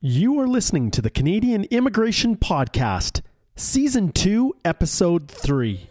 You are listening to the Canadian Immigration Podcast, Season 2, Episode 3.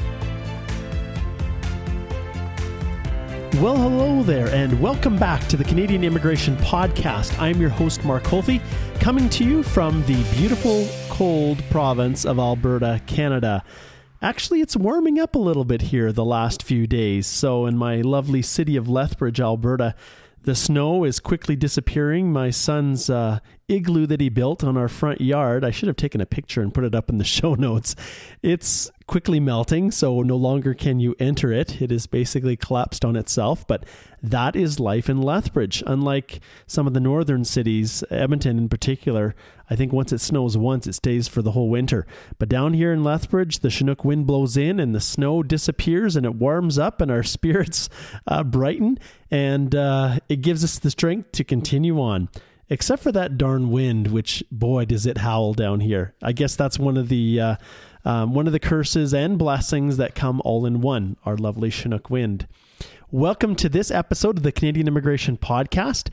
Well, hello there, and welcome back to the Canadian Immigration Podcast. I'm your host, Mark Holthe, coming to you from the beautiful, cold province of Alberta, Canada. Actually, it's warming up a little bit here the last few days. So, in my lovely city of Lethbridge, Alberta, the snow is quickly disappearing. My son's uh, igloo that he built on our front yard, I should have taken a picture and put it up in the show notes. It's quickly melting, so no longer can you enter it. It is basically collapsed on itself, but that is life in Lethbridge. Unlike some of the northern cities, Edmonton in particular, I think once it snows once, it stays for the whole winter. But down here in Lethbridge, the Chinook wind blows in and the snow disappears and it warms up and our spirits uh, brighten and uh, it gives us the strength to continue on except for that darn wind, which boy does it howl down here. I guess that's one of the uh, um, one of the curses and blessings that come all in one. Our lovely Chinook wind. Welcome to this episode of the Canadian Immigration Podcast.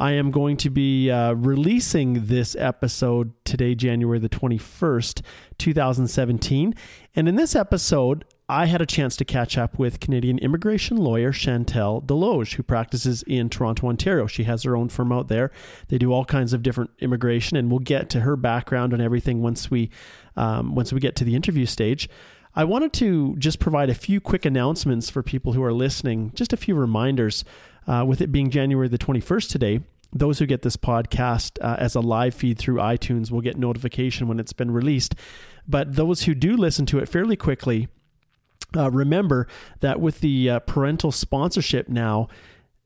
I am going to be uh, releasing this episode today, January the 21st, 2017. And in this episode, I had a chance to catch up with Canadian immigration lawyer Chantal Desloges, who practices in Toronto, Ontario. She has her own firm out there. They do all kinds of different immigration, and we'll get to her background and everything once we um, once we get to the interview stage. I wanted to just provide a few quick announcements for people who are listening, just a few reminders. Uh, with it being January the 21st today, those who get this podcast uh, as a live feed through iTunes will get notification when it's been released. But those who do listen to it fairly quickly, uh, remember that with the uh, parental sponsorship now,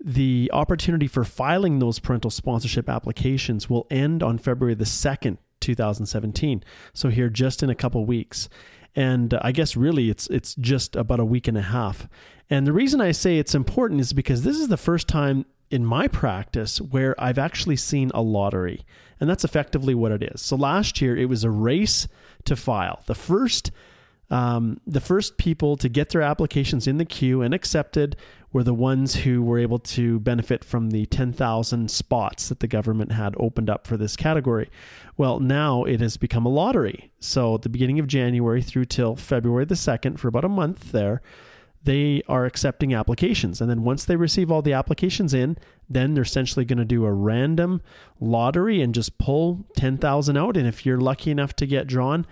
the opportunity for filing those parental sponsorship applications will end on February the 2nd, 2017. So here just in a couple weeks. And I guess really it's it's just about a week and a half. And the reason I say it's important is because this is the first time in my practice where I've actually seen a lottery. And that's effectively what it is. So last year it was a race to file. The first um, the first people to get their applications in the queue and accepted were the ones who were able to benefit from the 10,000 spots that the government had opened up for this category. Well, now it has become a lottery. So at the beginning of January through till February the 2nd, for about a month there, they are accepting applications. And then once they receive all the applications in, then they're essentially going to do a random lottery and just pull 10,000 out. And if you're lucky enough to get drawn,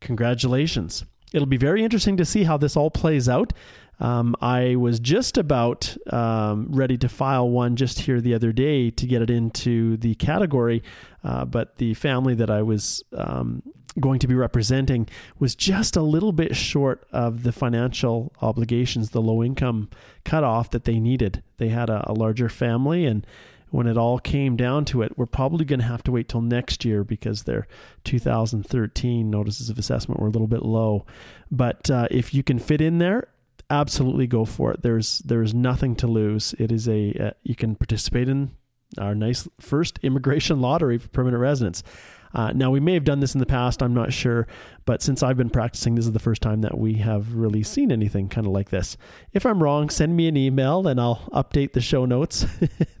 congratulations. It'll be very interesting to see how this all plays out. Um, I was just about um, ready to file one just here the other day to get it into the category, uh, but the family that I was um, going to be representing was just a little bit short of the financial obligations, the low income cutoff that they needed. They had a, a larger family and when it all came down to it, we're probably going to have to wait till next year because their 2013 notices of assessment were a little bit low. But uh, if you can fit in there, absolutely go for it. There's there's nothing to lose. It is a uh, you can participate in our nice first immigration lottery for permanent residents. Uh, now, we may have done this in the past, I'm not sure, but since I've been practicing, this is the first time that we have really seen anything kind of like this. If I'm wrong, send me an email and I'll update the show notes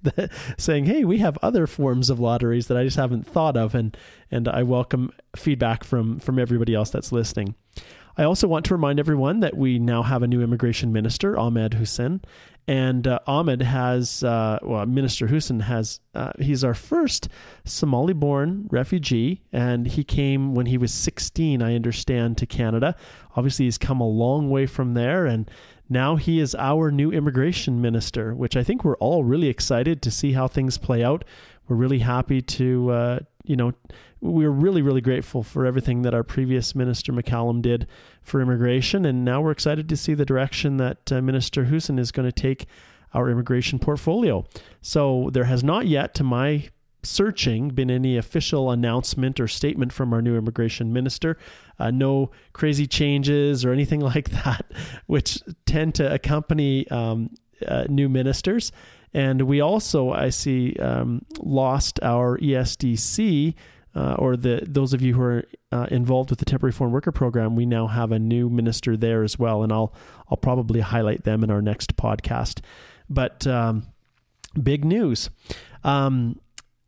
saying, hey, we have other forms of lotteries that I just haven't thought of, and, and I welcome feedback from, from everybody else that's listening. I also want to remind everyone that we now have a new immigration minister, Ahmed Hussen. And uh, Ahmed has, uh, well, Minister Hussen has, uh, he's our first Somali born refugee. And he came when he was 16, I understand, to Canada. Obviously, he's come a long way from there. And now he is our new immigration minister, which I think we're all really excited to see how things play out. We're really happy to, uh, you know, we're really, really grateful for everything that our previous minister McCallum did for immigration, and now we're excited to see the direction that uh, Minister Hussen is going to take our immigration portfolio. So there has not yet, to my searching been any official announcement or statement from our new immigration minister. Uh, no crazy changes or anything like that, which tend to accompany um, uh, new ministers. And we also, I see, um, lost our ESDC. Uh, or the those of you who are uh, involved with the temporary foreign worker program, we now have a new minister there as well, and I'll I'll probably highlight them in our next podcast. But um, big news. Um,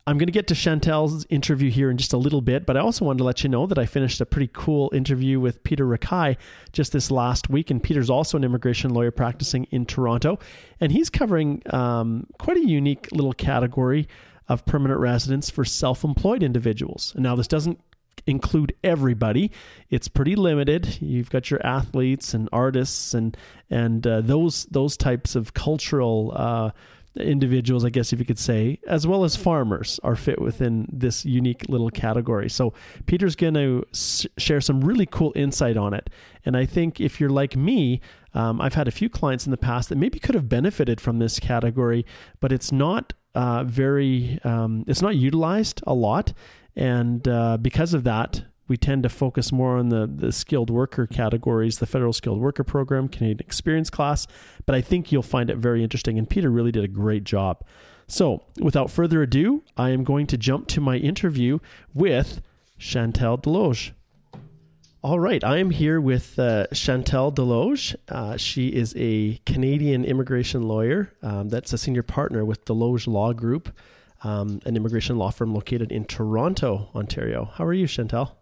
I'm going to get to Chantal's interview here in just a little bit, but I also wanted to let you know that I finished a pretty cool interview with Peter Rekai just this last week. And Peter's also an immigration lawyer practicing in Toronto. And he's covering um, quite a unique little category of permanent residence for self employed individuals. And now, this doesn't include everybody. It's pretty limited. You've got your athletes and artists and and uh, those those types of cultural uh, individuals, I guess if you could say, as well as farmers are fit within this unique little category. So Peter's going to s- share some really cool insight on it. And I think if you're like me, um, I've had a few clients in the past that maybe could have benefited from this category, but it's not uh, very, um, it's not utilized a lot. And uh, because of that, we tend to focus more on the, the skilled worker categories, the federal skilled worker program, Canadian experience class, but I think you'll find it very interesting. And Peter really did a great job. So, without further ado, I am going to jump to my interview with Chantal Desloges. All right, I am here with uh, Chantal Desloges. Uh, she is a Canadian immigration lawyer um, that's a senior partner with Desloges Law Group, um, an immigration law firm located in Toronto, Ontario. How are you, Chantal?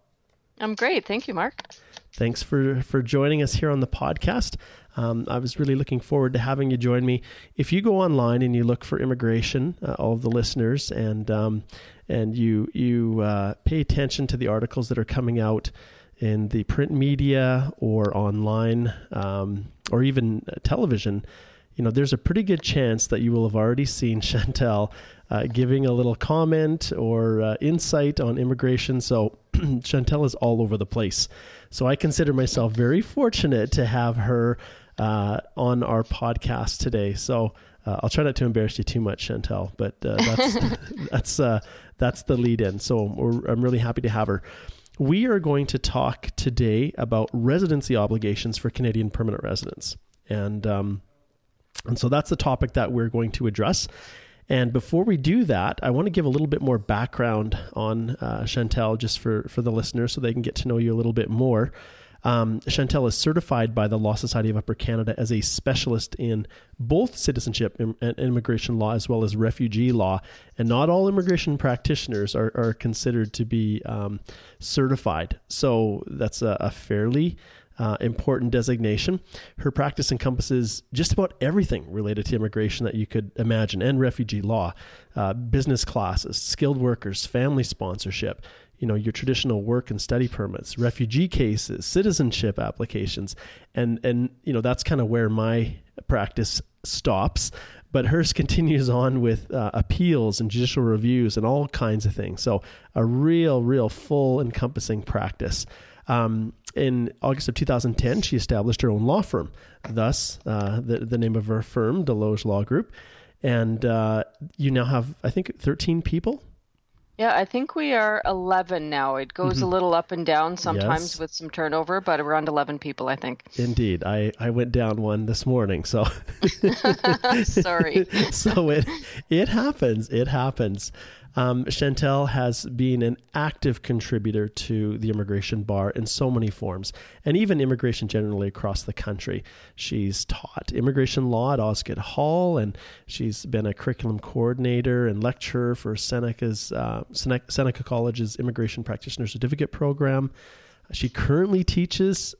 I'm great. Thank you, Mark. Thanks for, for joining us here on the podcast. Um, I was really looking forward to having you join me. If you go online and you look for immigration, uh, all of the listeners, and um, and you you uh, pay attention to the articles that are coming out in the print media or online um, or even television, you know, there's a pretty good chance that you will have already seen Chantal uh, giving a little comment or uh, insight on immigration. So Chantal is all over the place. So I consider myself very fortunate to have her uh, on our podcast today. So uh, I'll try not to embarrass you too much, Chantal, but uh, that's that's uh, that's the lead in. So I'm really happy to have her. We are going to talk today about residency obligations for Canadian permanent residents, and um, and so that's the topic that we're going to address. And before we do that, I want to give a little bit more background on uh, Chantal just for, for the listeners so they can get to know you a little bit more. Um, Chantal is certified by the Law Society of Upper Canada as a specialist in both citizenship and immigration law as well as refugee law. And not all immigration practitioners are, are considered to be um, certified. So that's a, a fairly uh, important designation. Her practice encompasses just about everything related to immigration that you could imagine and refugee law, uh, business classes, skilled workers, family sponsorship, you know, your traditional work and study permits, refugee cases, citizenship applications. And, and you know, that's kind of where my practice stops. But hers continues on with uh, appeals and judicial reviews and all kinds of things. So, a real, real full encompassing practice. Um, in August of 2010, she established her own law firm, thus uh, the, the name of her firm, Desloges Law Group. And uh, you now have, I think, 13 people yeah, I think we are 11 now. It goes mm-hmm. a little up and down sometimes yes. with some turnover, but around 11 people, I think. Indeed. I, I went down one this morning, so. Sorry. so it, it happens. It happens. Um, Chantel has been an active contributor to the immigration bar in so many forms, and even immigration generally across the country. She's taught immigration law at Osgoode Hall, and she's been a curriculum coordinator and lecturer for Seneca's uh, Seneca College's Immigration Practitioner Certificate Program. She currently teaches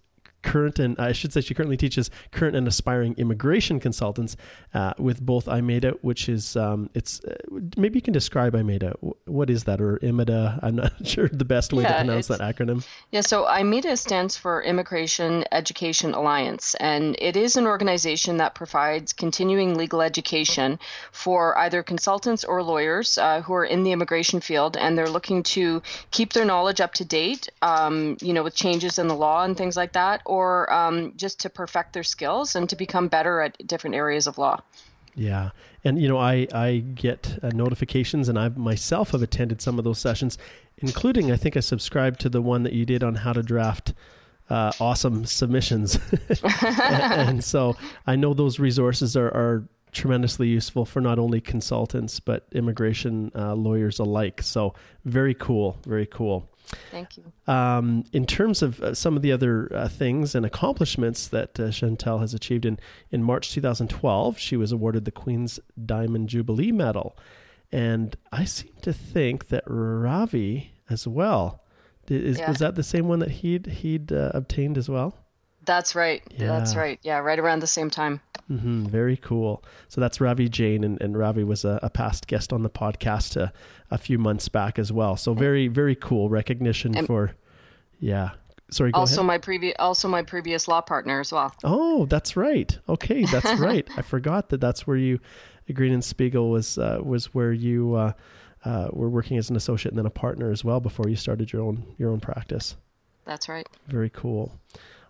current and I should say she currently teaches current and aspiring immigration consultants uh, with both IMEDA, which is um, it's uh, maybe you can describe IMEDA. What is that or IMEDA? I'm not sure the best way yeah, to pronounce that acronym. Yeah, so IMEDA stands for Immigration Education Alliance, and it is an organization that provides continuing legal education for either consultants or lawyers uh, who are in the immigration field, and they're looking to keep their knowledge up to date, um, you know, with changes in the law and things like that, or um, just to perfect their skills and to become better at different areas of law. Yeah, and you know, I I get uh, notifications, and I myself have attended some of those sessions, including I think I subscribed to the one that you did on how to draft uh, awesome submissions, and, and, so I know those resources are, are tremendously useful for not only consultants but immigration uh, lawyers alike. So very cool, very cool. Thank you. Um, in terms of uh, some of the other uh, things and accomplishments that uh, Chantal has achieved in, in March 2012, she was awarded the Queen's Diamond Jubilee Medal. And I seem to think that Ravi as well. Is, yeah. Was that the same one that he'd, he'd uh, obtained as well? That's right. Yeah. That's right. Yeah, right around the same time. Mm-hmm. Very cool. So that's Ravi Jain, and, and Ravi was a, a past guest on the podcast a, a, few months back as well. So very, very cool recognition and for, yeah. Sorry. also, ahead. my previous, also my previous law partner as well. Oh, that's right. Okay, that's right. I forgot that that's where you, Green and Spiegel was uh, was where you uh, uh, were working as an associate and then a partner as well before you started your own your own practice. That's right. Very cool.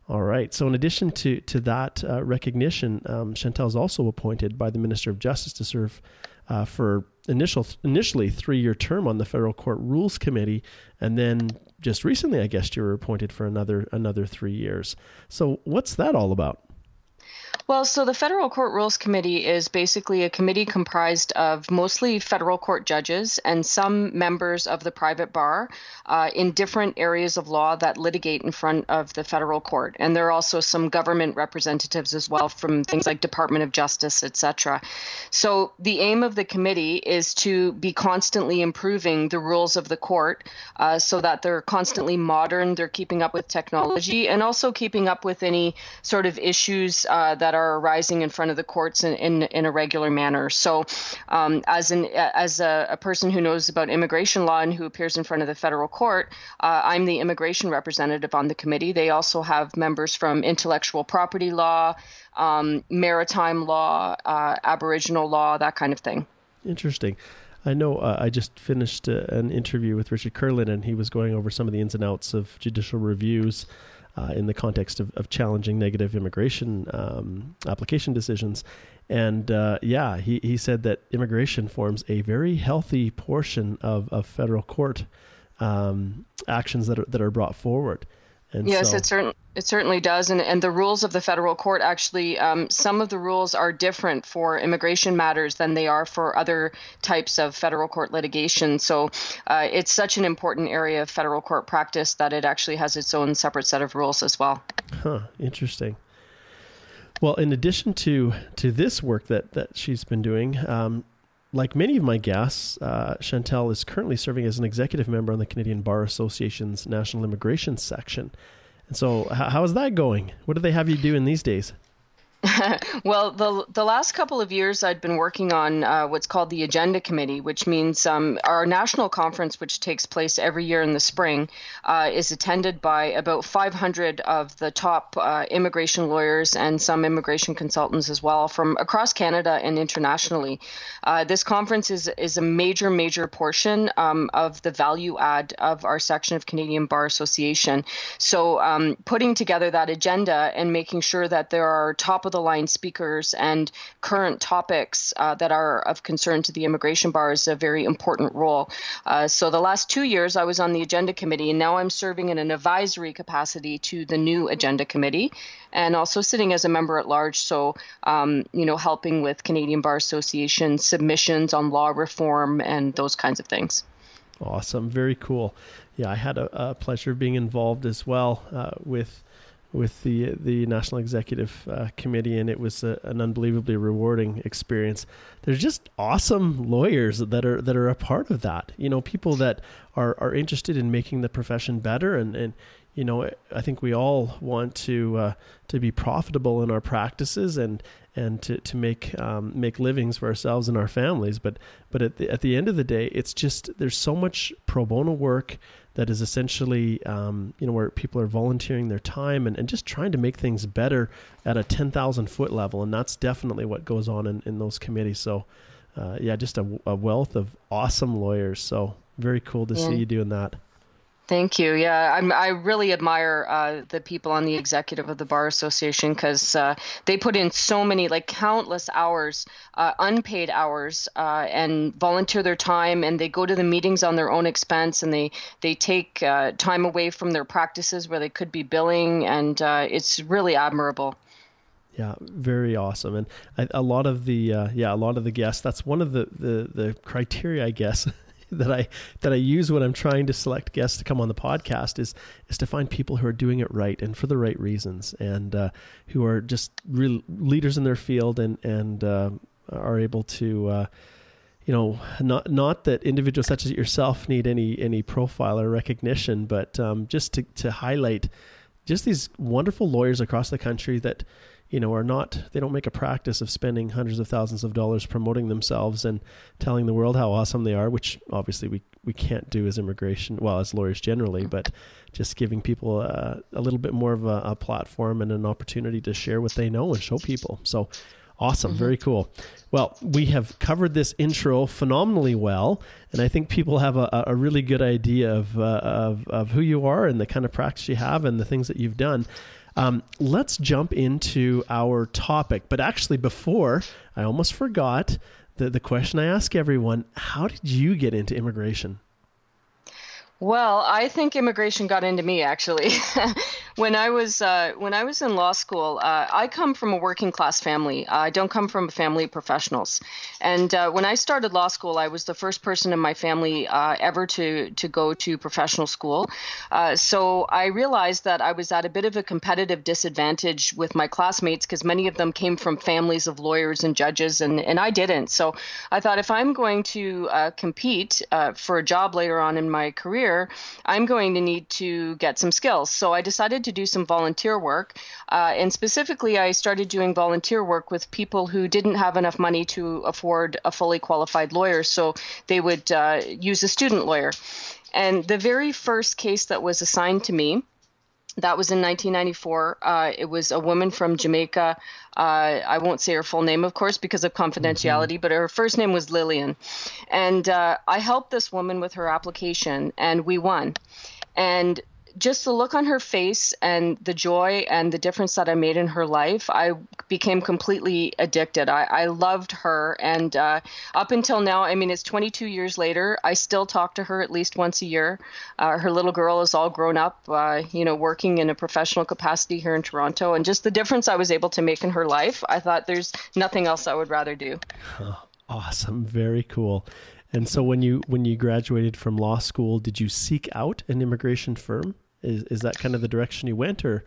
All right. So, in addition to to that uh, recognition, um, Chantal is also appointed by the Minister of Justice to serve uh, for initial initially three year term on the Federal Court Rules Committee, and then just recently, I guess you were appointed for another another three years. So, what's that all about? Well, so the Federal Court Rules Committee is basically a committee comprised of mostly federal court judges and some members of the private bar uh, in different areas of law that litigate in front of the federal court. And there are also some government representatives as well from things like Department of Justice, etc. So the aim of the committee is to be constantly improving the rules of the court uh, so that they're constantly modern, they're keeping up with technology, and also keeping up with any sort of issues uh, that are arising in front of the courts in, in, in a regular manner. So, um, as an as a, a, person who knows about immigration law and who appears in front of the federal court, uh, I'm the immigration representative on the committee. They also have members from intellectual property law, um, maritime law, uh, Aboriginal law, that kind of thing. Interesting. I know uh, I just finished uh, an interview with Richard Kurland, and he was going over some of the ins and outs of judicial reviews uh, in the context of, of challenging negative immigration um, application decisions. And uh, yeah, he, he said that immigration forms a very healthy portion of, of federal court um, actions that are, that are brought forward. And yes, so, it certainly it certainly does, and and the rules of the federal court actually um, some of the rules are different for immigration matters than they are for other types of federal court litigation. So uh, it's such an important area of federal court practice that it actually has its own separate set of rules as well. Huh. Interesting. Well, in addition to to this work that that she's been doing. Um, like many of my guests, uh, Chantal is currently serving as an executive member on the Canadian Bar Association's National Immigration Section. And so, how is that going? What do they have you doing these days? well, the the last couple of years, I'd been working on uh, what's called the Agenda Committee, which means um, our national conference, which takes place every year in the spring, uh, is attended by about 500 of the top uh, immigration lawyers and some immigration consultants as well from across Canada and internationally. Uh, this conference is is a major, major portion um, of the value add of our section of Canadian Bar Association. So, um, putting together that agenda and making sure that there are top of the line speakers and current topics uh, that are of concern to the immigration bar is a very important role. Uh, so the last two years I was on the agenda committee, and now I'm serving in an advisory capacity to the new agenda committee, and also sitting as a member at large. So um, you know, helping with Canadian Bar Association submissions on law reform and those kinds of things. Awesome, very cool. Yeah, I had a, a pleasure of being involved as well uh, with with the the National Executive uh, Committee, and it was a, an unbelievably rewarding experience. There's just awesome lawyers that are that are a part of that. You know, people that are are interested in making the profession better, and and you know, I think we all want to uh, to be profitable in our practices and and to, to make um, make livings for ourselves and our families. But but at the, at the end of the day, it's just there's so much pro bono work that is essentially um, you know where people are volunteering their time and, and just trying to make things better at a 10,000 foot level and that's definitely what goes on in, in those committees so uh, yeah just a, a, wealth of awesome lawyers so very cool to yeah. see you doing that Thank you. Yeah, I'm, i really admire uh, the people on the executive of the Bar Association because uh, they put in so many, like countless hours, uh, unpaid hours, uh, and volunteer their time, and they go to the meetings on their own expense, and they they take uh, time away from their practices where they could be billing, and uh, it's really admirable. Yeah, very awesome, and a lot of the yeah, a lot of the guests. That's one of the the, the criteria, I guess. that I that I use when I'm trying to select guests to come on the podcast is is to find people who are doing it right and for the right reasons and uh, who are just real leaders in their field and and uh, are able to uh, you know not not that individuals such as yourself need any any profile or recognition but um, just to to highlight just these wonderful lawyers across the country that you know, are not, they don't make a practice of spending hundreds of thousands of dollars promoting themselves and telling the world how awesome they are, which obviously we, we can't do as immigration, well, as lawyers generally, but just giving people a, a little bit more of a, a, platform and an opportunity to share what they know and show people. So awesome. Mm-hmm. Very cool. Well, we have covered this intro phenomenally well, and I think people have a, a really good idea of, uh, of, of who you are and the kind of practice you have and the things that you've done. Um, let's jump into our topic. But actually, before I almost forgot the, the question I ask everyone How did you get into immigration? Well, I think immigration got into me actually. when I was uh, when I was in law school, uh, I come from a working class family. I don't come from a family of professionals. And uh, when I started law school, I was the first person in my family uh, ever to to go to professional school. Uh, so I realized that I was at a bit of a competitive disadvantage with my classmates because many of them came from families of lawyers and judges, and and I didn't. So I thought if I'm going to uh, compete for a job later on in my career I'm going to need to get some skills. So I decided to do some volunteer work. Uh, and specifically, I started doing volunteer work with people who didn't have enough money to afford a fully qualified lawyer. So they would uh, use a student lawyer. And the very first case that was assigned to me, that was in 1994. Uh, it was a woman from Jamaica. Uh, I won't say her full name, of course, because of confidentiality, mm-hmm. but her first name was Lillian. And uh, I helped this woman with her application, and we won. And just the look on her face and the joy and the difference that I made in her life, I became completely addicted. I, I loved her. And uh, up until now, I mean, it's 22 years later, I still talk to her at least once a year. Uh, her little girl is all grown up, uh, you know, working in a professional capacity here in Toronto. And just the difference I was able to make in her life, I thought there's nothing else I would rather do. Oh, awesome. Very cool. And so when you when you graduated from law school, did you seek out an immigration firm? Is is that kind of the direction you went, or?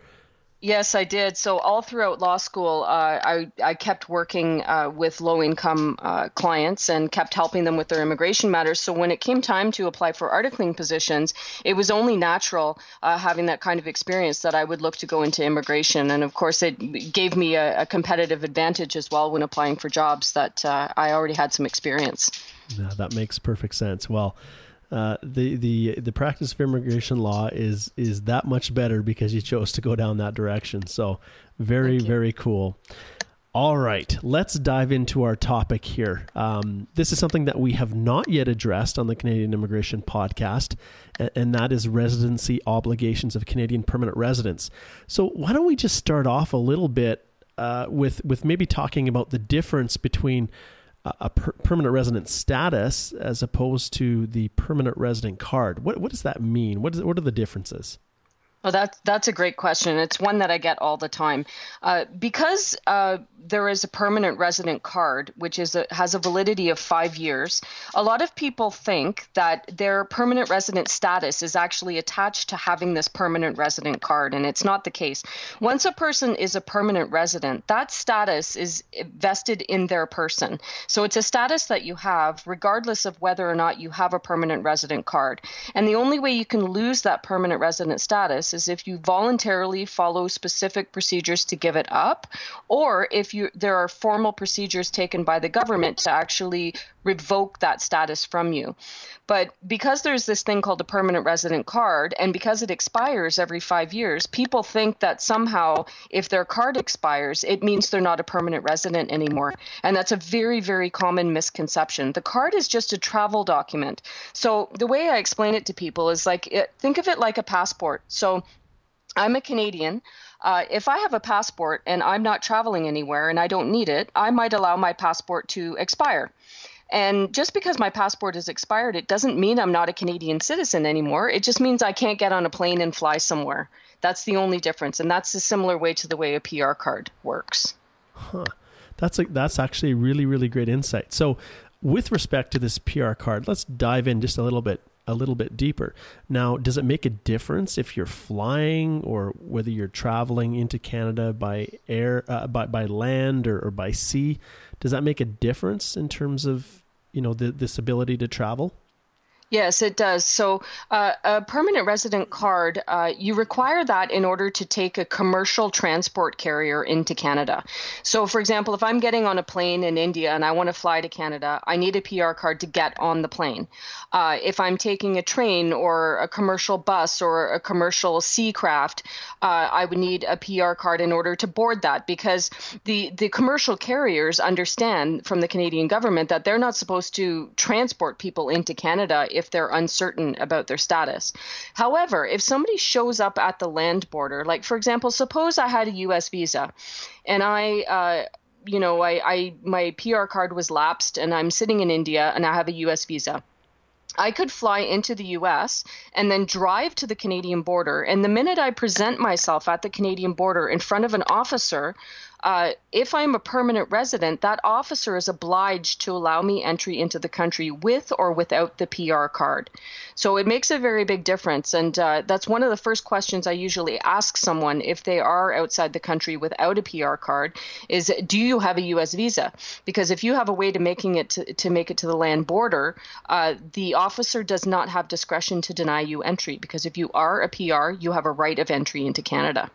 Yes, I did. So all throughout law school, uh, I I kept working uh, with low income uh, clients and kept helping them with their immigration matters. So when it came time to apply for articling positions, it was only natural uh, having that kind of experience that I would look to go into immigration. And of course, it gave me a, a competitive advantage as well when applying for jobs that uh, I already had some experience. Yeah, that makes perfect sense. Well. Uh, the the the practice of immigration law is is that much better because you chose to go down that direction. So very very cool. All right, let's dive into our topic here. Um, this is something that we have not yet addressed on the Canadian Immigration Podcast, and, and that is residency obligations of Canadian permanent residents. So why don't we just start off a little bit uh, with with maybe talking about the difference between a per- permanent resident status as opposed to the permanent resident card. What what does that mean? What is what are the differences? Well, that's that's a great question. It's one that I get all the time. Uh, because uh, there is a permanent resident card, which is a, has a validity of five years. A lot of people think that their permanent resident status is actually attached to having this permanent resident card, and it's not the case. Once a person is a permanent resident, that status is vested in their person. So it's a status that you have regardless of whether or not you have a permanent resident card. And the only way you can lose that permanent resident status is if you voluntarily follow specific procedures to give it up, or if you there are formal procedures taken by the government to actually revoke that status from you. But because there's this thing called a permanent resident card, and because it expires every five years, people think that somehow if their card expires, it means they're not a permanent resident anymore. And that's a very, very common misconception. The card is just a travel document. So the way I explain it to people is like, it, think of it like a passport. So I'm a Canadian. Uh, if I have a passport and I'm not traveling anywhere and I don't need it, I might allow my passport to expire. And just because my passport is expired, it doesn't mean I'm not a Canadian citizen anymore. It just means I can't get on a plane and fly somewhere. That's the only difference, and that's a similar way to the way a PR card works. Huh. That's a, that's actually really really great insight. So, with respect to this PR card, let's dive in just a little bit a little bit deeper. Now, does it make a difference if you're flying or whether you're traveling into Canada by air, uh, by by land or, or by sea? Does that make a difference in terms of you know the, this ability to travel? Yes, it does. So, uh, a permanent resident card, uh, you require that in order to take a commercial transport carrier into Canada. So, for example, if I'm getting on a plane in India and I want to fly to Canada, I need a PR card to get on the plane. Uh, if I'm taking a train or a commercial bus or a commercial sea craft, uh, I would need a PR card in order to board that because the, the commercial carriers understand from the Canadian government that they're not supposed to transport people into Canada if they're uncertain about their status. However, if somebody shows up at the land border, like for example, suppose I had a US visa and I, uh, you know, I, I my PR card was lapsed and I'm sitting in India and I have a US visa. I could fly into the US and then drive to the Canadian border. And the minute I present myself at the Canadian border in front of an officer, uh, if I'm a permanent resident, that officer is obliged to allow me entry into the country with or without the PR card. So it makes a very big difference. And uh, that's one of the first questions I usually ask someone if they are outside the country without a PR card is do you have a US visa? Because if you have a way to making it to, to make it to the land border, uh, the officer does not have discretion to deny you entry because if you are a PR, you have a right of entry into Canada.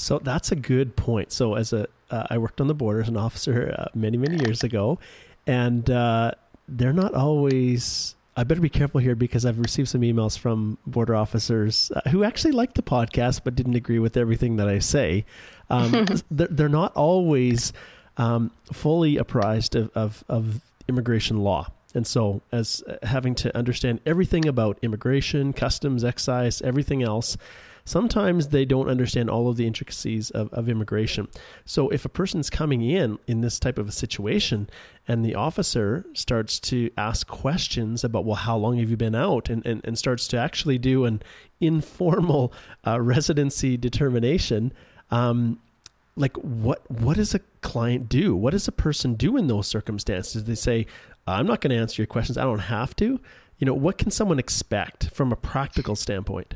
So that's a good point. So as a, uh, I worked on the border as an officer uh, many many years ago, and uh, they're not always. I better be careful here because I've received some emails from border officers uh, who actually like the podcast but didn't agree with everything that I say. Um, they're, they're, not always um, fully apprised of, of, of immigration law. And so, as uh, having to understand everything about immigration, customs, excise, everything else, sometimes they don't understand all of the intricacies of, of immigration. So if a person's coming in in this type of a situation and the officer starts to ask questions about, well, how long have you been out? And, and, and starts to actually do an informal uh, residency determination, um, like what what does a client do? What does a person do in those circumstances? They say, I'm not going to answer your questions. I don't have to. You know, what can someone expect from a practical standpoint?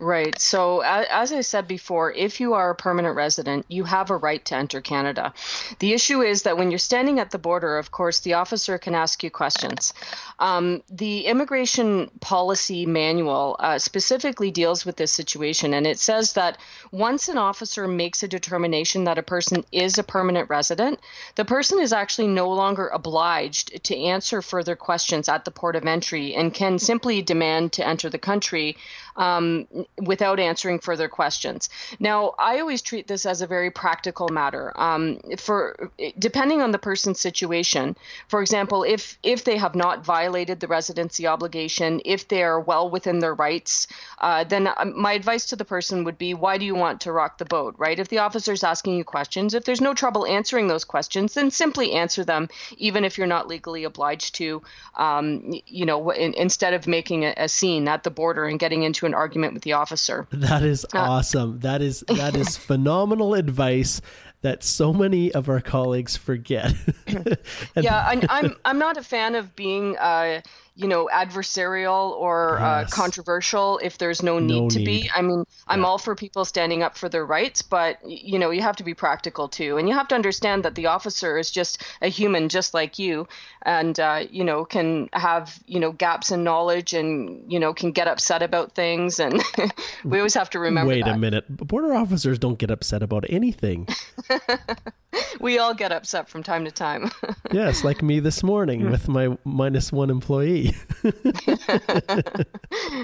Right. So, as I said before, if you are a permanent resident, you have a right to enter Canada. The issue is that when you're standing at the border, of course, the officer can ask you questions. Um, the immigration policy manual uh, specifically deals with this situation, and it says that once an officer makes a determination that a person is a permanent resident, the person is actually no longer obliged to answer further questions at the port of entry and can simply demand to enter the country um, without answering further questions. Now, I always treat this as a very practical matter. Um, for depending on the person's situation, for example, if if they have not violated the residency obligation, if they are well within their rights, uh, then uh, my advice to the person would be, why do you want to rock the boat, right? If the officer is asking you questions, if there's no trouble answering those questions, then simply answer them, even if you're not legally obliged to. Um, you know, in, instead of making a, a scene at the border and getting into an argument with the officer. That is uh, awesome. That is that is phenomenal advice that so many of our colleagues forget. yeah, I'm, I'm I'm not a fan of being uh, you know adversarial or uh, controversial if there's no need No to need. be. I mean, I'm all for people standing up for their rights, but you know you have to be practical too, and you have to understand that the officer is just a human, just like you, and uh, you know can have you know gaps in knowledge and you know can get upset about things, and we always have to remember Wait that. a minute. Border officers don't get upset about anything. We all get upset from time to time. yes, like me this morning with my minus one employee.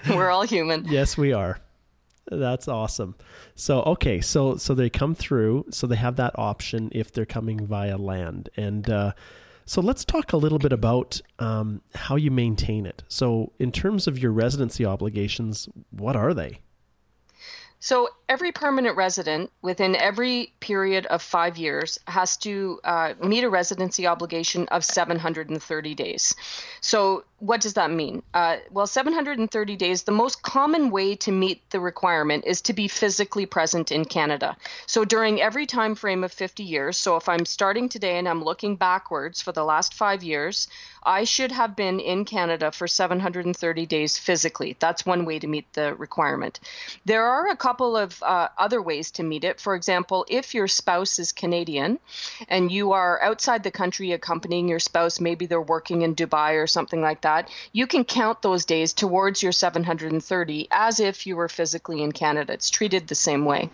We're all human. yes, we are. That's awesome. So okay, so so they come through, so they have that option if they're coming via land, and uh, so let's talk a little bit about um, how you maintain it. So in terms of your residency obligations, what are they? So every permanent resident within every period of five years has to uh, meet a residency obligation of 730 days. So what does that mean? Uh, well, 730 days, the most common way to meet the requirement is to be physically present in Canada. So during every time frame of 50 years, so if I'm starting today and I'm looking backwards for the last five years, I should have been in Canada for 730 days physically. That's one way to meet the requirement. There are a couple of uh, other ways to meet it. For example, if your spouse is Canadian and you are outside the country accompanying your spouse, maybe they're working in Dubai or something like that, you can count those days towards your 730 as if you were physically in Canada. It's treated the same way.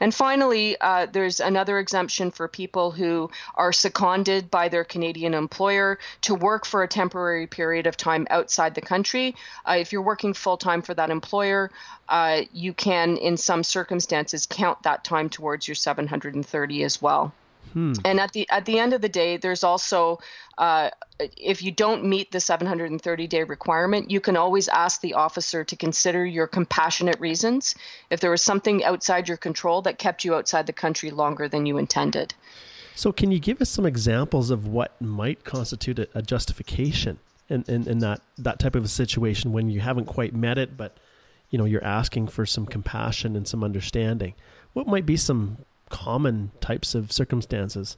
And finally, uh, there's another exemption for people who are seconded by their Canadian employer to work for a temporary period of time outside the country. Uh, if you're working full time for that employer, uh, you can, in some circumstances, count that time towards your 730 as well. And at the at the end of the day, there's also uh, if you don't meet the 730 day requirement, you can always ask the officer to consider your compassionate reasons if there was something outside your control that kept you outside the country longer than you intended. So can you give us some examples of what might constitute a, a justification in, in, in that, that type of a situation when you haven't quite met it, but you know you're asking for some compassion and some understanding? What might be some common types of circumstances?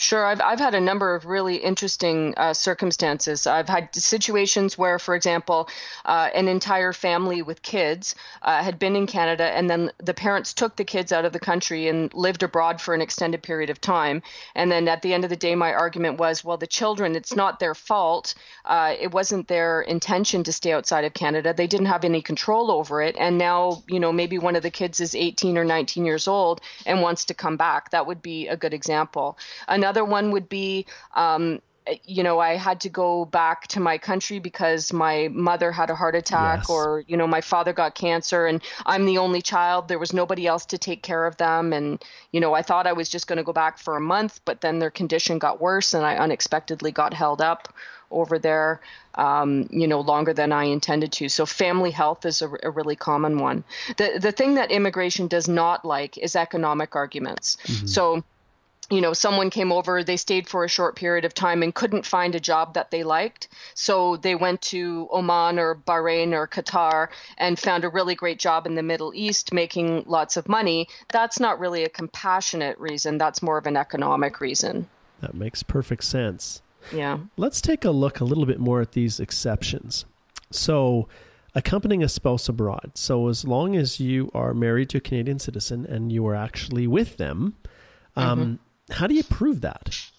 Sure, I've, I've had a number of really interesting uh, circumstances. I've had situations where, for example, uh, an entire family with kids uh, had been in Canada, and then the parents took the kids out of the country and lived abroad for an extended period of time. And then at the end of the day, my argument was, well, the children, it's not their fault. Uh, it wasn't their intention to stay outside of Canada. They didn't have any control over it. And now, you know, maybe one of the kids is 18 or 19 years old and wants to come back. That would be a good example. Another one would be, um, you know, I had to go back to my country because my mother had a heart attack, Yes. or you know, my father got cancer, and I'm the only child. There was nobody else to take care of them, and you know, I thought I was just going to go back for a month, but then their condition got worse, and I unexpectedly got held up over there, um, you know, longer than I intended to. So family health is a, a really common one. The the thing that immigration does not like is economic arguments. So you know, someone came over, they stayed for a short period of time and couldn't find a job that they liked. So they went to Oman or Bahrain or Qatar and found a really great job in the Middle East making lots of money. That's not really a compassionate reason, that's more of an economic reason. That makes perfect sense. Yeah. Let's take a look a little bit more at these exceptions. So, accompanying a spouse abroad. So, as long as you are married to a Canadian citizen and you are actually with them, um, how do you prove that?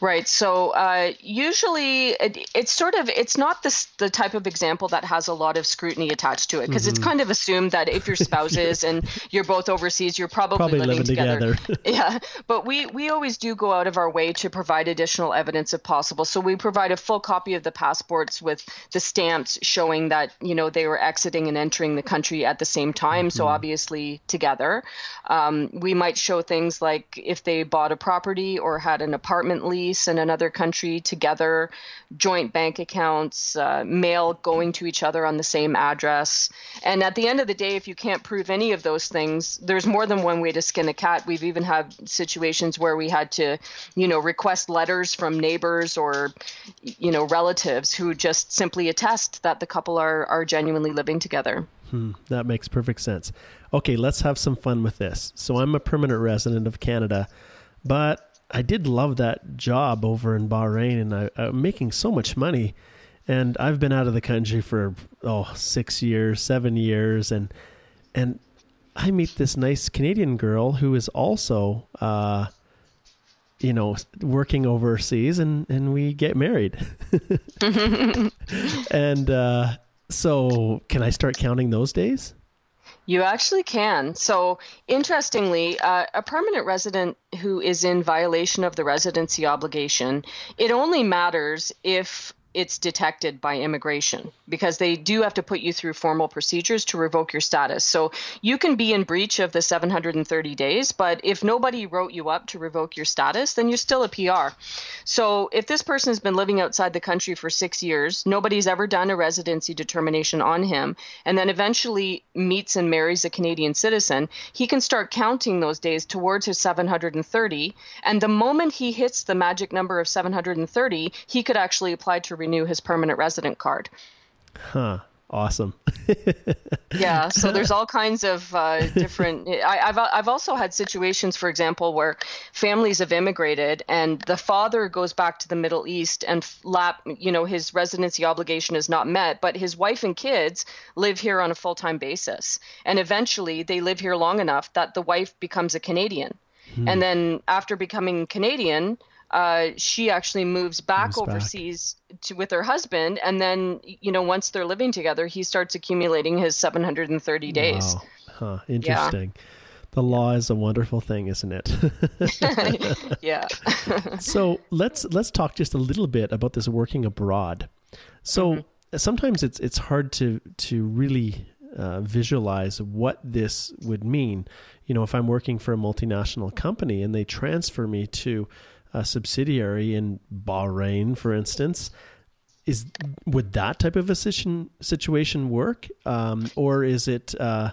Right. So uh, usually it, it's sort of it's not this the type of example that has a lot of scrutiny attached to it because it's kind of assumed that if you're spouses and you're both overseas, you're probably, Probably living, living together. yeah. But we we always do go out of our way to provide additional evidence if possible. So we provide a full copy of the passports with the stamps showing that you know they were exiting and entering the country at the same time. So obviously together. Um, we might show things like if they bought a property or had an apartment lease in another country together, joint bank accounts, uh, mail going to each other on the same address. And at the end of the day, if you can't prove any of those things, there's more than one way to skin a cat. We've even had situations where we had to, you know, request letters from neighbors or, you know, relatives who just simply attest that the couple are, are genuinely living together. Hmm, that makes perfect sense. Okay, let's have some fun with this. So I'm a permanent resident of Canada, but I did love that job over in Bahrain, and I, I'm making so much money. And I've been out of the country for oh six years, seven years, and and I meet this nice Canadian girl who is also, uh, you know, working overseas, and and we get married. and uh, so, can I start counting those days? You actually can. So, interestingly, uh, a permanent resident who is in violation of the residency obligation, it only matters if it's detected by immigration because they do have to put you through formal procedures to revoke your status. So you can be in breach of the 730 days, but if nobody wrote you up to revoke your status, then you're still a PR. So if this person has been living outside the country for six years, nobody's ever done a residency determination on him, and then eventually meets and marries a Canadian citizen, he can start counting those days towards his 730. And the moment he hits the magic number of 730, he could actually apply to renew his permanent resident card. Huh. Awesome. yeah, so there's all kinds of uh, different. I, have I've also had situations, for example, where families have immigrated and the father goes back to the Middle East and lap, you know, his residency obligation is not met, but his wife and kids live here on a full time basis, and eventually they live here long enough that the wife becomes a Canadian, hmm. and then after becoming Canadian uh, she actually moves back moves overseas back. To, with her husband, and then you know once they're living together, he starts accumulating his 730 days. Wow. Huh. Interesting. Yeah. The law is a wonderful thing, isn't it? yeah. so let's let's talk just a little bit about this working abroad. So mm-hmm. sometimes it's it's hard to to really uh, visualize what this would mean. You know, if I'm working for a multinational company and they transfer me to a subsidiary in Bahrain, for instance, is would that type of a situation work, um, or is it uh,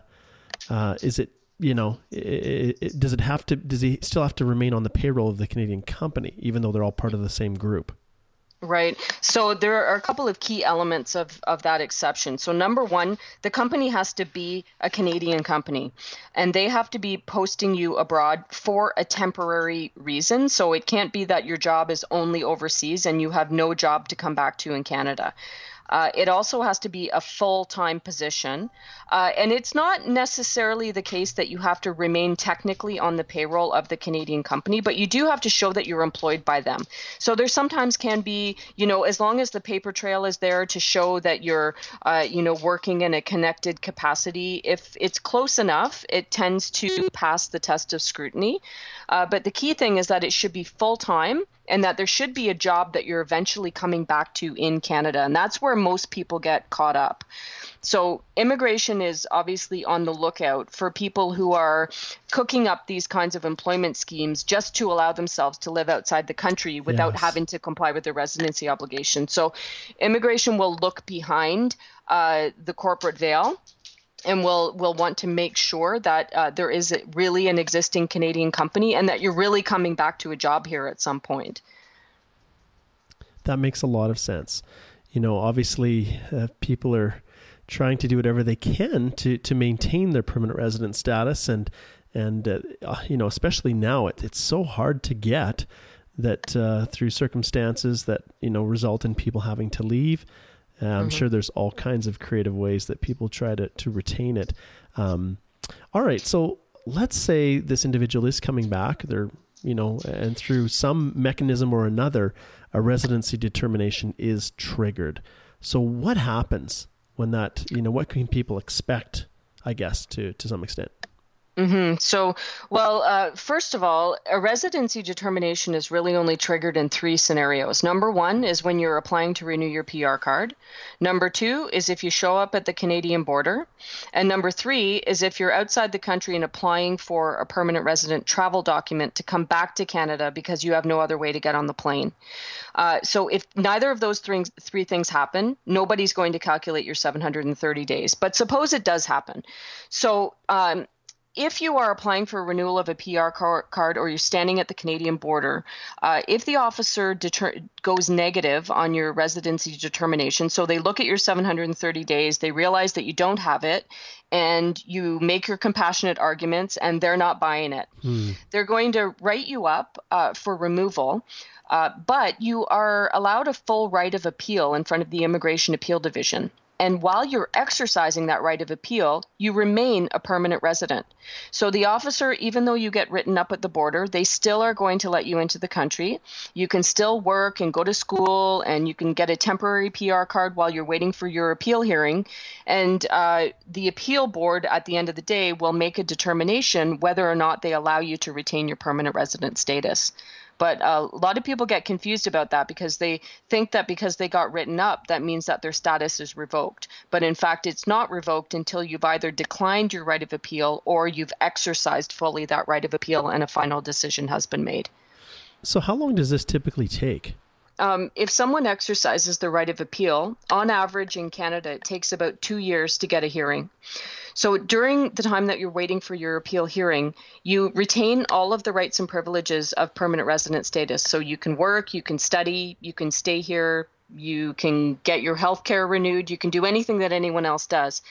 uh, is it you know it, it, does it have to does he still have to remain on the payroll of the Canadian company even though they're all part of the same group? Right. So there are a couple of key elements of, of that exception. So, number one, the company has to be a Canadian company and they have to be posting you abroad for a temporary reason. So, it can't be that your job is only overseas and you have no job to come back to in Canada. Uh, it also has to be a full time position. Uh, and it's not necessarily the case that you have to remain technically on the payroll of the Canadian company, but you do have to show that you're employed by them. So there sometimes can be, you know, as long as the paper trail is there to show that you're, uh, you know, working in a connected capacity, if it's close enough, it tends to pass the test of scrutiny. Uh, but the key thing is that it should be full time and that there should be a job that you're eventually coming back to in Canada. And that's where most people get caught up. So, immigration is obviously on the lookout for people who are cooking up these kinds of employment schemes just to allow themselves to live outside the country without yes. having to comply with their residency obligation. So, immigration will look behind uh, the corporate veil and we'll will want to make sure that uh, there is really an existing Canadian company and that you're really coming back to a job here at some point. That makes a lot of sense. You know, obviously, uh, people are trying to do whatever they can to to maintain their permanent resident status, and and uh, uh you know, especially now, it, it's so hard to get that uh, through circumstances that you know result in people having to leave. Uh, I'm mm-hmm. sure there's all kinds of creative ways that people try to, to retain it. Um, all right, so let's say this individual is coming back. They're, you know, and through some mechanism or another, a residency determination is triggered. So what happens when that, you know, what can people expect, I guess, to, to some extent? Mm-hmm. So, well, uh, first of all, a residency determination is really only triggered in three scenarios. Number one is when you're applying to renew your PR card. Number two is if you show up at the Canadian border. And number three is if you're outside the country and applying for a permanent resident travel document to come back to Canada because you have no other way to get on the plane. Uh, so, if neither of those three, three things happen, nobody's going to calculate your 730 days. But suppose it does happen. So, um, if you are applying for a renewal of a PR card or you're standing at the Canadian border, uh, if the officer deter- goes negative on your residency determination, so they look at your 730 days, they realize that you don't have it, and you make your compassionate arguments, and they're not buying it, hmm. they're going to write you up uh, for removal. Uh, but you are allowed a full right of appeal in front of the Immigration Appeal Division. And while you're exercising that right of appeal, you remain a permanent resident. So the officer, even though you get written up at the border, they still are going to let you into the country. You can still work and go to school, and you can get a temporary PR card while you're waiting for your appeal hearing. And uh, the appeal board at the end of the day will make a determination whether or not they allow you to retain your permanent resident status. But uh, a lot of people get confused about that because they think that because they got written up, that means that their status is revoked. But in fact, it's not revoked until you've either declined your right of appeal or you've exercised fully that right of appeal and a final decision has been made. So, how long does this typically take? Um, if someone exercises the right of appeal, on average in Canada, it takes about two years to get a hearing. So during the time that you're waiting for your appeal hearing, you retain all of the rights and privileges of permanent resident status. So you can work, you can study, you can stay here, you can get your health care renewed, you can do anything that anyone else does.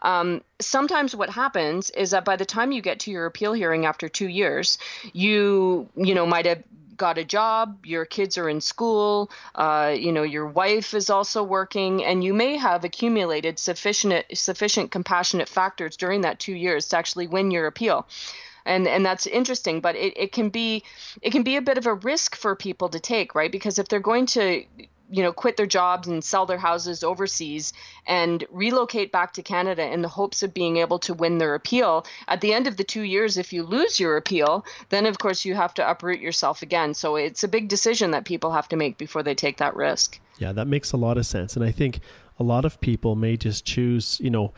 Um, sometimes what happens is that by the time you get to your appeal hearing after two years, you you know might have got a job, your kids are in school, uh, you know, your wife is also working, and you may have accumulated sufficient sufficient compassionate factors during that two years to actually win your appeal. And and that's interesting but it, it can be it can be a bit of a risk for people to take right? Because if they're going to you know quit their jobs and sell their houses overseas and relocate back to Canada in the hopes of being able to win their appeal. At the end of the 2 years if you lose your appeal then of course you have to uproot yourself again. So it's a big decision that people have to make before they take that risk. Yeah that makes a lot of sense. And i think a lot of people may just choose you know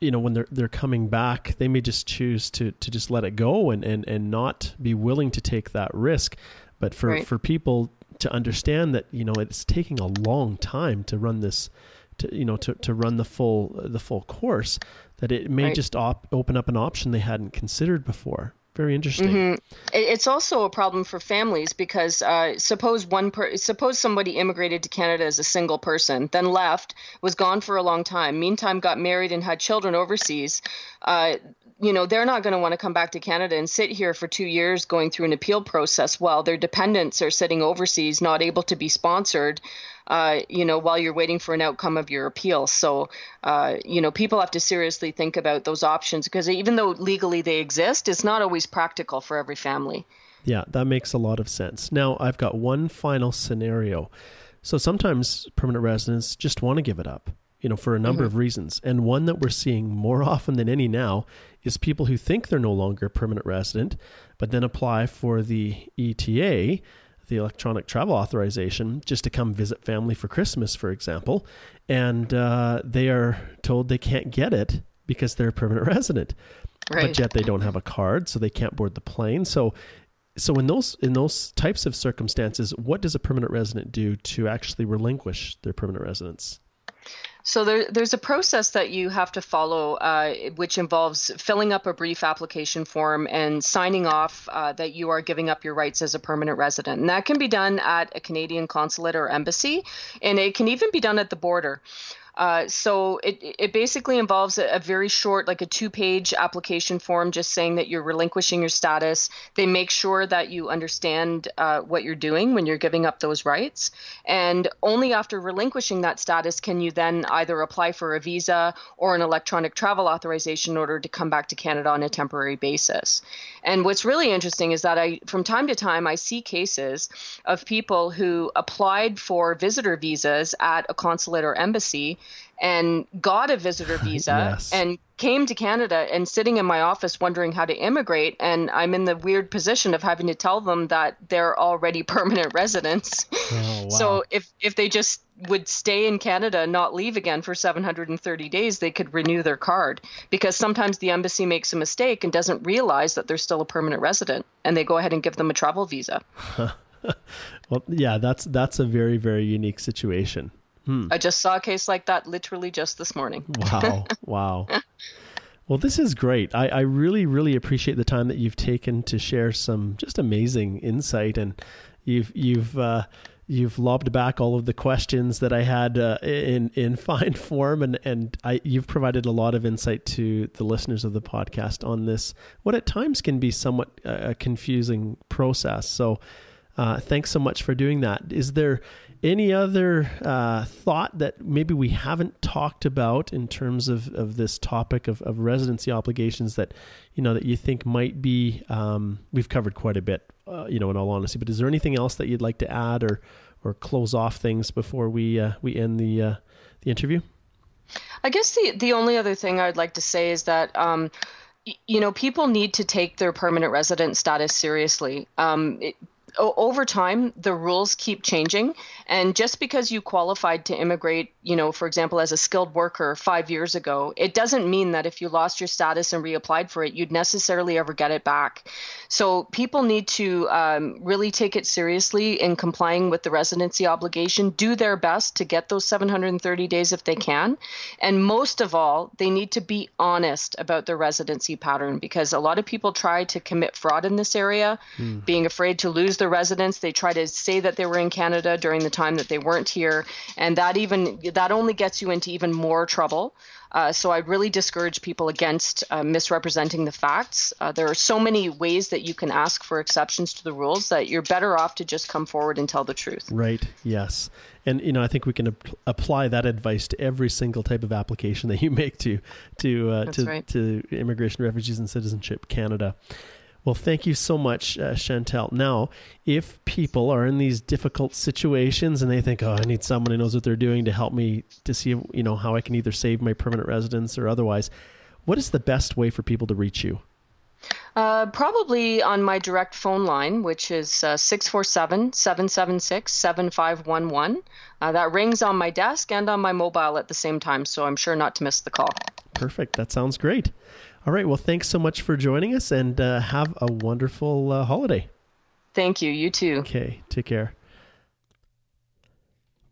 you know when they're they're coming back they may just choose to to just let it go and and and not be willing to take that risk. But for right. for people to understand that you know it's taking a long time to run this to you know to, to run the full the full course that it may right. just op- open up an option they hadn't considered before very interesting. Mm-hmm. It's also a problem for families because uh, suppose one per- suppose somebody immigrated to Canada as a single person, then left, was gone for a long time. Meantime, got married and had children overseas. Uh, you know they're not going to want to come back to Canada and sit here for two years going through an appeal process while their dependents are sitting overseas, not able to be sponsored. Uh, you know, while you're waiting for an outcome of your appeal. So, uh, you know, people have to seriously think about those options because even though legally they exist, it's not always practical for every family. Yeah, that makes a lot of sense. Now, I've got one final scenario. So sometimes permanent residents just want to give it up you know, for a number mm-hmm. of reasons. And one that we're seeing more often than any now is people who think they're no longer a permanent resident, but then apply for the ETA, the electronic travel authorization, just to come visit family for Christmas, for example. And uh, they are told they can't get it because they're a permanent resident. Right. But yet they don't have a card, so they can't board the plane. So so in those in those types of circumstances, what does a permanent resident do to actually relinquish their permanent residence? So there, there's a process that you have to follow, uh, which involves filling up a brief application form and signing off uh, that you are giving up your rights as a permanent resident. And that can be done at a Canadian consulate or embassy, and it can even be done at the border. Uh, so it, it basically involves a, a, very short, like a two page application form, just saying that you're relinquishing your status. They make sure that you understand uh, what you're doing when you're giving up those rights. And only after relinquishing that status can you then either apply for a visa or an electronic travel authorization in order to come back to Canada on a temporary basis. And what's really interesting is that I, from time to time, I see cases of people who applied for visitor visas at a consulate or embassy and got a visitor visa Yes. and came to Canada and sitting in my office wondering how to immigrate. And I'm in the weird position of having to tell them that they're already permanent residents. Oh, wow. So if, if they just would stay in Canada and not leave again for 730 days, they could renew their card because sometimes the embassy makes a mistake and doesn't realize that they're still a permanent resident and they go ahead and give them a travel visa. well, yeah, that's that's a very very unique situation. I just saw a case like that literally just this morning. Wow. wow. Well, this is great. I, I really, really appreciate the time that you've taken to share some just amazing insight, and you've you've uh, you've lobbed back all of the questions that I had uh, in in fine form, and and I you've provided a lot of insight to the listeners of the podcast on this what at times can be somewhat uh, a confusing process. So, uh, thanks so much for doing that. Is there any other uh, thought that maybe we haven't talked about in terms of, of this topic of, of residency obligations that you know that you think might be um, we've covered quite a bit uh, you know in all honesty but is there anything else that you'd like to add or or close off things before we uh, we end the uh, the interview I guess the the only other thing I'd like to say is that um, you know people need to take their permanent resident status seriously. Um, it, over time, the rules keep changing, and just because you qualified to immigrate, you know, for example, as a skilled worker five years ago, it doesn't mean that if you lost your status and reapplied for it, you'd necessarily ever get it back. So people need to um, really take it seriously in complying with the residency obligation. Do their best to get those 730 days if they can, and most of all, they need to be honest about their residency pattern because a lot of people try to commit fraud in this area, being afraid to lose their residence. They try to say that they were in Canada during the time that they weren't here, and that even that only gets you into even more trouble. Uh, so I'd really discourage people against uh, misrepresenting the facts. Uh, there are so many ways that you can ask for exceptions to the rules that you're better off to just come forward and tell the truth. right yes and you know I think we can ap- apply that advice to every single type of application that you make to to uh, to, right. to Immigration, Refugees, and Citizenship Canada. Well, thank you so much, uh, Chantal. Now, if people are in these difficult situations and they think, "Oh, I need someone who knows what they're doing to help me to see, you know, how I can either save my permanent residence or otherwise," what is the best way for people to reach you? Uh, probably on my direct phone line, which is uh, 647 776 7511. Uh, That rings on my desk and on my mobile at the same time, so I'm sure not to miss the call. Perfect. That sounds great. All right. Well, thanks so much for joining us, and uh, have a wonderful uh, holiday. Thank you. You too. Okay, take care.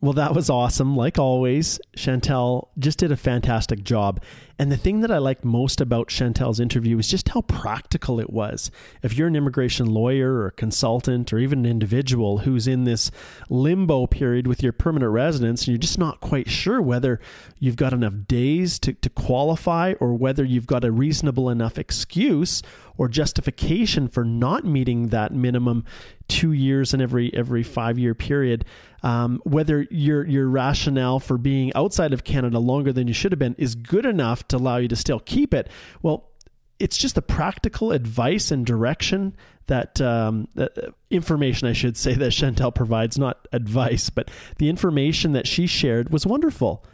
Well, that was awesome. Like always, Chantal just did a fantastic job. And the thing that I liked most about Chantal's interview was just how practical it was. If you're an immigration lawyer or consultant or even an individual who's in this limbo period with your permanent residence and you're just not quite sure whether you've got enough days to, to qualify or whether you've got a reasonable enough excuse or justification for not meeting that minimum two years in every every five year period. Um, whether your your rationale for being outside of Canada longer than you should have been is good enough to allow you to still keep it. Well, it's just the practical advice and direction that um, uh, information I should say that Chantal provides, not advice, but the information that she shared was wonderful.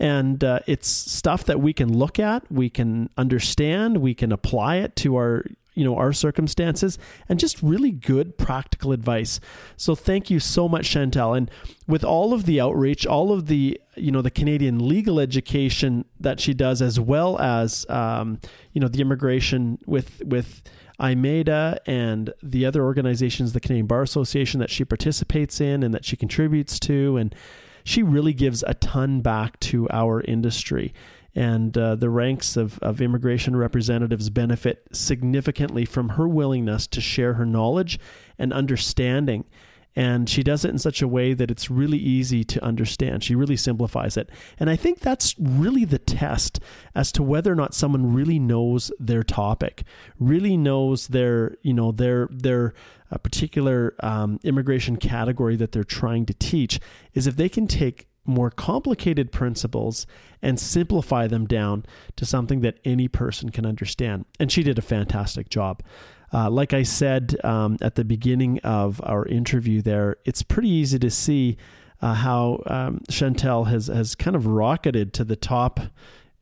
And uh, it's stuff that we can look at, we can understand, we can apply it to our you know our circumstances and just really good practical advice. So thank you so much chantal and with all of the outreach all of the you know the canadian legal education that she does as well as um, you know the immigration with with IMEDA and the other organizations the canadian bar association that she participates in and that she contributes to. And she really gives a ton back to our industry and uh, the ranks of, of immigration representatives benefit significantly from her willingness to share her knowledge and understanding. And she does it in such a way that it's really easy to understand. She really simplifies it. And I think that's really the test as to whether or not someone really knows their topic, really knows their, you know, their, their, a particular um, immigration category that they're trying to teach is if they can take more complicated principles and simplify them down to something that any person can understand. And she did a fantastic job. Uh, like I said um, at the beginning of our interview, there, it's pretty easy to see uh, how um, Chantal has has kind of rocketed to the top.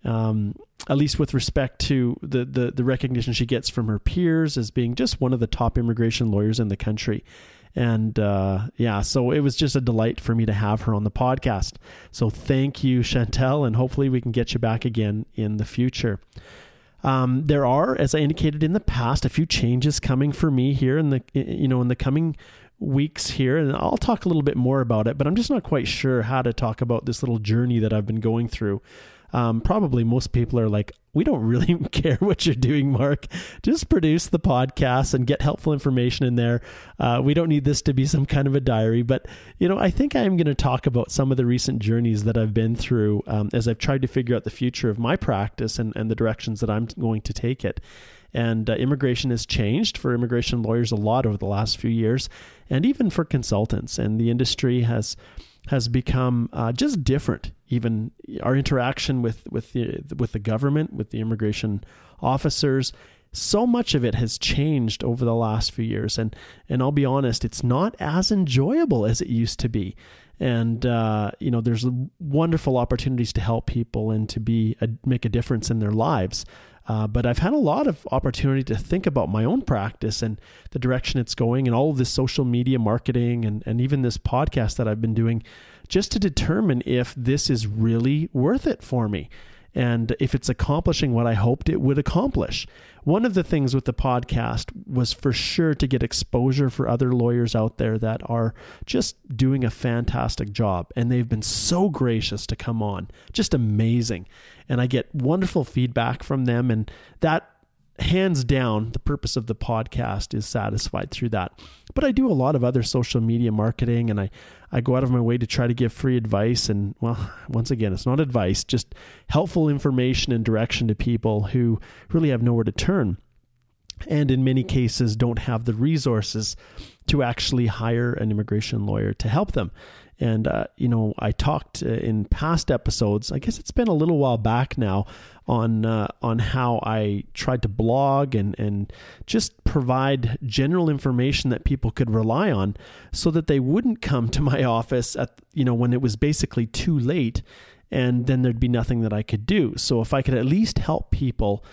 Um, at least with respect to the, the the recognition she gets from her peers as being just one of the top immigration lawyers in the country. And uh, yeah, so it was just a delight for me to have her on the podcast. So thank you, Chantal, and hopefully we can get you back again in the future. Um, there are, as I indicated in the past, a few changes coming for me here in the you know in the coming weeks here, and I'll talk a little bit more about it. But I'm just not quite sure how to talk about this little journey that I've been going through um, probably most people are like, we don't really care what you're doing, Mark. Just produce the podcast and get helpful information in there. Uh, we don't need this to be some kind of a diary, but you know, I think I'm going to talk about some of the recent journeys that I've been through um, as I've tried to figure out the future of my practice and, and the directions that I'm going to take it. And uh, immigration has changed for immigration lawyers a lot over the last few years, and even for consultants. And the industry has has become uh, just different. Even our interaction with with the with the government, with the immigration officers, so much of it has changed over the last few years. And and I'll be honest, it's not as enjoyable as it used to be. And uh, you know, there's wonderful opportunities to help people and to be a, make a difference in their lives. Uh, but I've had a lot of opportunity to think about my own practice and the direction it's going, and all of this social media marketing, and, and even this podcast that I've been doing, just to determine if this is really worth it for me and if it's accomplishing what I hoped it would accomplish. One of the things with the podcast was for sure to get exposure for other lawyers out there that are just doing a fantastic job. And they've been so gracious to come on, just amazing. And I get wonderful feedback from them. And that hands down, the purpose of the podcast is satisfied through that. But I do a lot of other social media marketing and I, I go out of my way to try to give free advice. And, well, once again, it's not advice, just helpful information and direction to people who really have nowhere to turn. And in many cases, don't have the resources to actually hire an immigration lawyer to help them. And, uh, you know, I talked uh, in past episodes, I guess it's been a little while back now, on uh, on how I tried to blog and, and just provide general information that people could rely on so that they wouldn't come to my office at, you know, when it was basically too late and then there'd be nothing that I could do. So if I could at least help people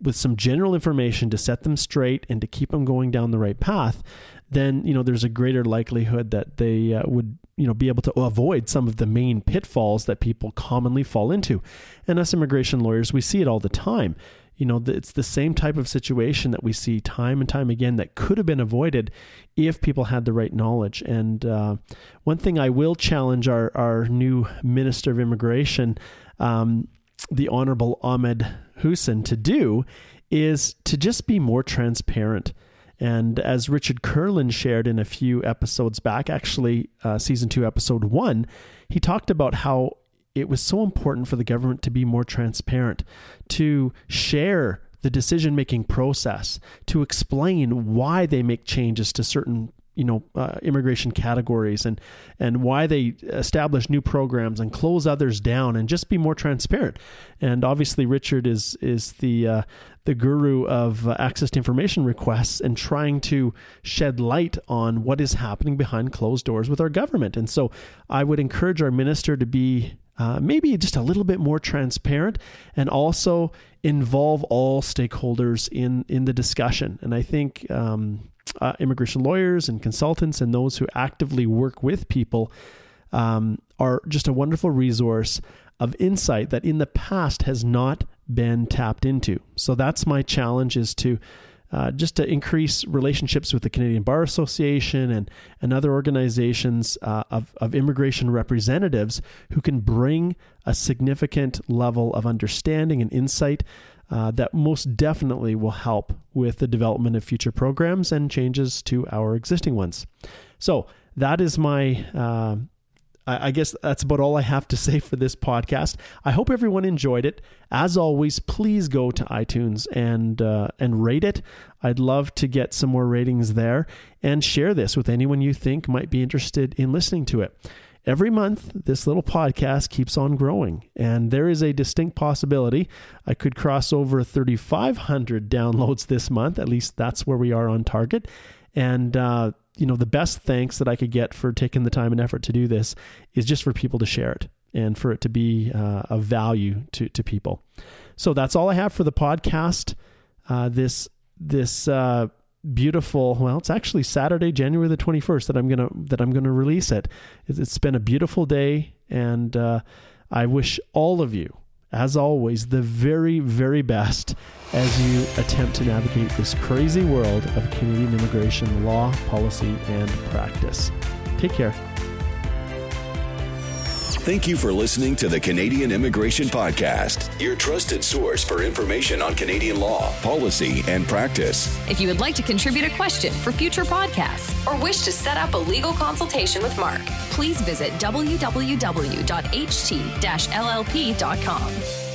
with some general information to set them straight and to keep them going down the right path, then you know there's a greater likelihood that they uh, would you know be able to avoid some of the main pitfalls that people commonly fall into. And us immigration lawyers, we see it all the time. You know, it's the same type of situation that we see time and time again that could have been avoided if people had the right knowledge. And uh, one thing I will challenge our our new Minister of Immigration, um, the Honorable Ahmed Hussen, to do is to just be more transparent. And as Richard Kurland shared in a few episodes back, actually, uh, season two, episode one, he talked about how it was so important for the government to be more transparent, to share the decision making process, to explain why they make changes to certain you know uh, immigration categories and and why they establish new programs and close others down and just be more transparent. And obviously Richard is is the uh, the guru of uh, access to information requests and trying to shed light on what is happening behind closed doors with our government. And so I would encourage our minister to be uh, maybe just a little bit more transparent and also involve all stakeholders in in the discussion. And I think um, uh, immigration lawyers and consultants and those who actively work with people um, are just a wonderful resource of insight that in the past has not been tapped into. So that's my challenge is to uh, just to increase relationships with the Canadian Bar Association and, and other organizations uh, of, of immigration representatives who can bring a significant level of understanding and insight uh, that most definitely will help with the development of future programs and changes to our existing ones. So that is my. Uh, I guess that's about all I have to say for this podcast. I hope everyone enjoyed it. As always, please go to iTunes and uh, and rate it. I'd love to get some more ratings there and share this with anyone you think might be interested in listening to it every month, this little podcast keeps on growing. And there is a distinct possibility I could cross over 3,500 downloads this month. At least that's where we are on target. And uh, you know, the best thanks that I could get for taking the time and effort to do this is just for people to share it and for it to be uh, of value to, to people. So that's all I have for the podcast. Uh, this this uh, beautiful. Well, it's actually Saturday, January the twenty first that I'm gonna that I'm gonna release it. It's been a beautiful day, and uh, I wish all of you, as always, the very very best as you attempt to navigate this crazy world of Canadian immigration law, policy, and practice. Take care. Thank you for listening to the Canadian Immigration Podcast, your trusted source for information on Canadian law, policy, and practice. If you would like to contribute a question for future podcasts or wish to set up a legal consultation with Mark, please visit www.ht-llp.com.